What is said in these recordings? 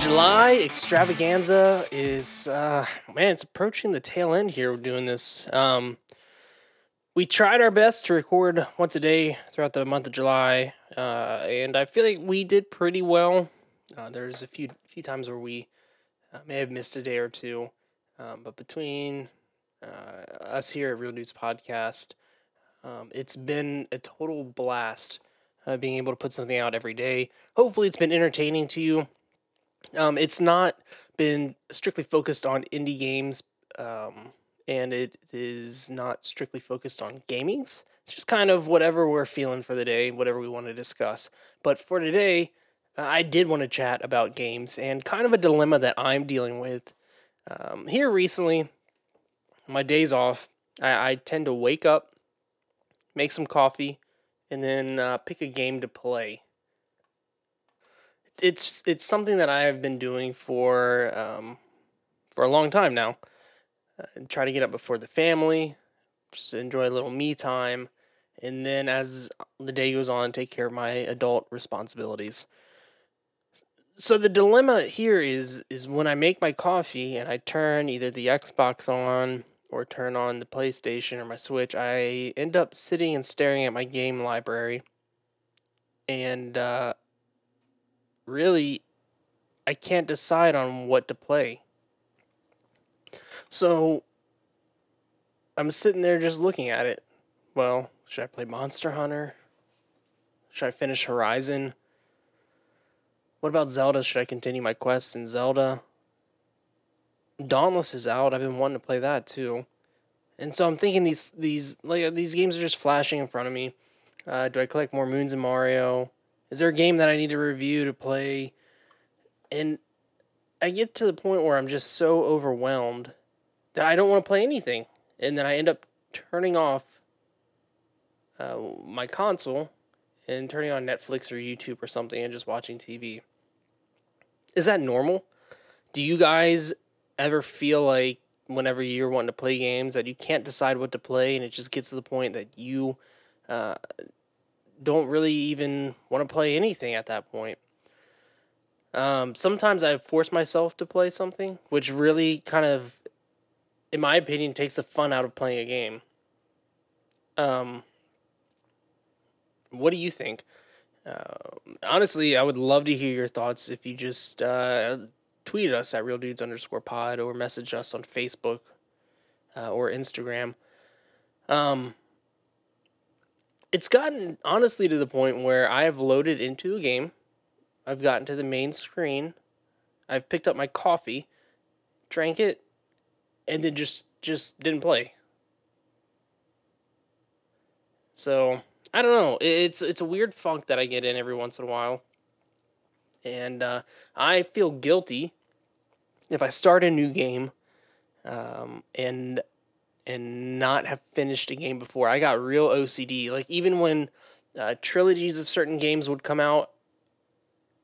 July extravaganza is, uh, man, it's approaching the tail end here We're doing this. Um, we tried our best to record once a day throughout the month of July, uh, and I feel like we did pretty well. Uh, there's a few few times where we uh, may have missed a day or two, um, but between uh, us here at Real Dudes Podcast, um, it's been a total blast uh, being able to put something out every day. Hopefully, it's been entertaining to you. Um, it's not been strictly focused on indie games, um, and it is not strictly focused on gamings. It's just kind of whatever we're feeling for the day, whatever we want to discuss. But for today, uh, I did want to chat about games and kind of a dilemma that I'm dealing with. Um, here recently, my days off, I, I, tend to wake up, make some coffee, and then uh, pick a game to play it's it's something that I have been doing for um, for a long time now. Uh, try to get up before the family, just enjoy a little me time, and then as the day goes on, take care of my adult responsibilities. So the dilemma here is is when I make my coffee and I turn either the Xbox on or turn on the PlayStation or my Switch, I end up sitting and staring at my game library, and uh, really I can't decide on what to play. So I'm sitting there just looking at it. Well, should I play Monster Hunter? Should I finish Horizon? What about Zelda? Should I continue my quests in Zelda? Dauntless is out. I've been wanting to play that too. And so I'm thinking these these like these games are just flashing in front of me. Uh, do I collect more moons in Mario? Is there a game that I need to review to play? And I get to the point where I'm just so overwhelmed that I don't want to play anything. And then I end up turning off uh, my console and turning on Netflix or YouTube or something and just watching TV. Is that normal? Do you guys ever feel like whenever you're wanting to play games that you can't decide what to play and it just gets to the point that you uh, don't really even want to play anything at that point. Um, sometimes I force myself to play something, which really kind of, in my opinion, takes the fun out of playing a game. Um, what do you think? Uh, honestly, I would love to hear your thoughts if you just uh, tweet us at real dudes underscore pod or message us on Facebook uh, or Instagram. Um, it's gotten honestly to the point where I have loaded into a game. I've gotten to the main screen. I've picked up my coffee, drank it, and then just just didn't play. So I don't know. It's it's a weird funk that I get in every once in a while, and uh, I feel guilty if I start a new game, um, and and not have finished a game before. I got real OCD. Like even when uh, trilogies of certain games would come out,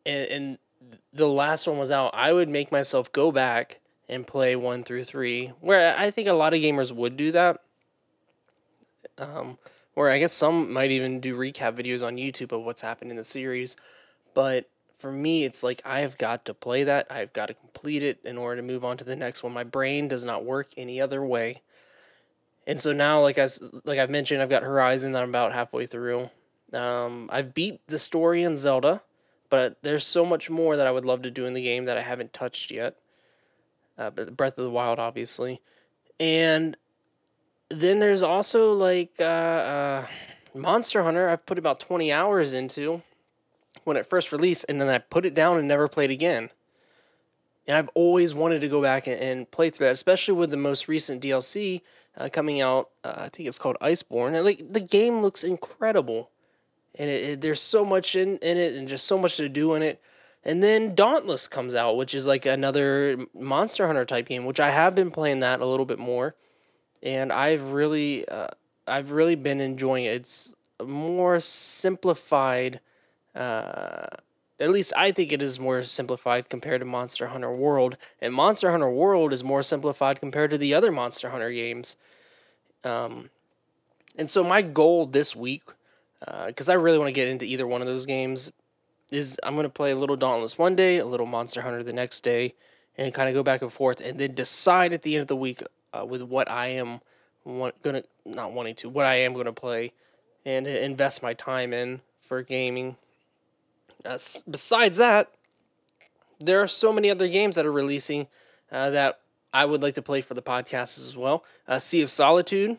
and, and the last one was out, I would make myself go back and play one through three. Where I think a lot of gamers would do that. Um, or I guess some might even do recap videos on YouTube of what's happened in the series. But for me, it's like I've got to play that. I've got to complete it in order to move on to the next one. My brain does not work any other way. And so now, like I like I've mentioned, I've got Horizon that I'm about halfway through. Um, I've beat the story in Zelda, but there's so much more that I would love to do in the game that I haven't touched yet. Uh, but Breath of the Wild, obviously, and then there's also like uh, uh, Monster Hunter. I've put about 20 hours into when it first released, and then I put it down and never played again. And I've always wanted to go back and, and play through that, especially with the most recent DLC uh, coming out. Uh, I think it's called Iceborne. And like the game looks incredible, and it, it, there's so much in in it, and just so much to do in it. And then Dauntless comes out, which is like another Monster Hunter type game, which I have been playing that a little bit more, and I've really, uh, I've really been enjoying it. It's more simplified. At least I think it is more simplified compared to Monster Hunter World, and Monster Hunter World is more simplified compared to the other Monster Hunter games. Um, and so my goal this week, because uh, I really want to get into either one of those games, is I'm gonna play a little Dauntless one day, a little Monster Hunter the next day, and kind of go back and forth, and then decide at the end of the week uh, with what I am want, gonna not wanting to, what I am gonna play, and invest my time in for gaming. Uh, besides that, there are so many other games that are releasing uh, that I would like to play for the podcast as well. Uh, sea of Solitude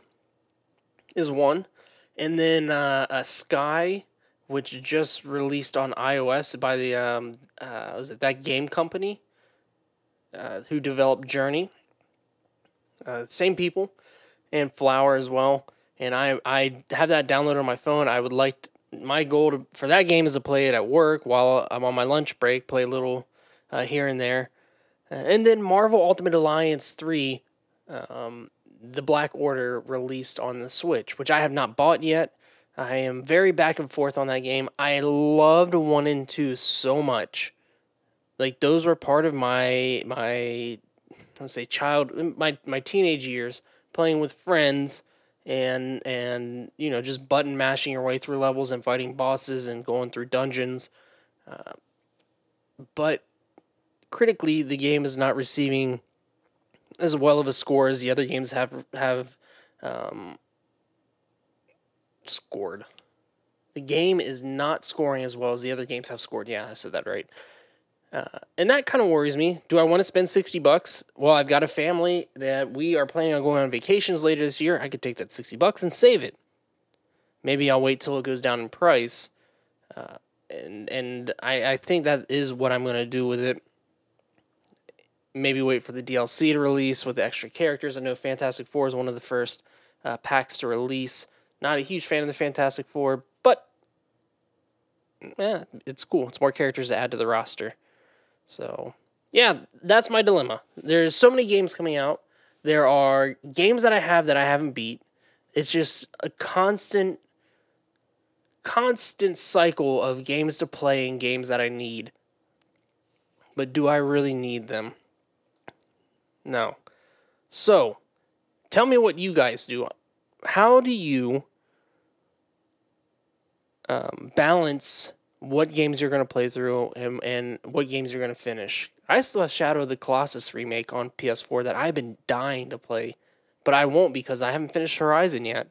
is one, and then uh, a Sky, which just released on iOS by the um, uh, was it that game company uh, who developed Journey. Uh, same people, and Flower as well. And I I have that downloaded on my phone. I would like my goal to, for that game is to play it at work while I'm on my lunch break, play a little uh, here and there. Uh, and then Marvel Ultimate Alliance 3, um, the Black Order released on the Switch, which I have not bought yet. I am very back and forth on that game. I loved 1 and 2 so much. Like those were part of my my let's say child my my teenage years playing with friends and and you know just button mashing your way through levels and fighting bosses and going through dungeons. Uh, but critically, the game is not receiving as well of a score as the other games have have um, scored. The game is not scoring as well as the other games have scored. Yeah, I said that right. Uh, and that kind of worries me. Do I want to spend 60 bucks? Well, I've got a family that we are planning on going on vacations later this year. I could take that 60 bucks and save it. Maybe I'll wait till it goes down in price. Uh, and and I, I think that is what I'm going to do with it maybe wait for the DLC to release with the extra characters. I know Fantastic Four is one of the first uh, packs to release. Not a huge fan of the Fantastic Four, but yeah, it's cool. It's more characters to add to the roster. So yeah, that's my dilemma. There's so many games coming out. There are games that I have that I haven't beat. It's just a constant constant cycle of games to play and games that I need. But do I really need them? No. So, tell me what you guys do. How do you um, balance what games you're going to play through and, and what games you're going to finish? I still have Shadow of the Colossus remake on PS4 that I've been dying to play, but I won't because I haven't finished Horizon yet.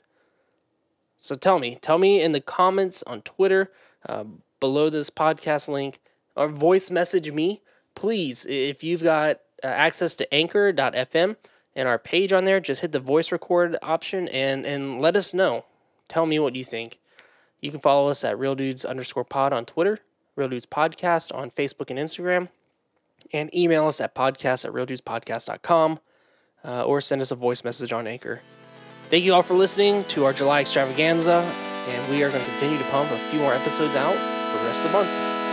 So tell me, tell me in the comments on Twitter uh, below this podcast link or voice message me, please. If you've got uh, access to anchor.fm and our page on there. Just hit the voice record option and, and let us know. Tell me what you think. You can follow us at Real Dudes underscore pod on Twitter, Real Dudes Podcast on Facebook and Instagram, and email us at podcast at realdudespodcast.com uh, or send us a voice message on Anchor. Thank you all for listening to our July extravaganza, and we are going to continue to pump a few more episodes out for the rest of the month.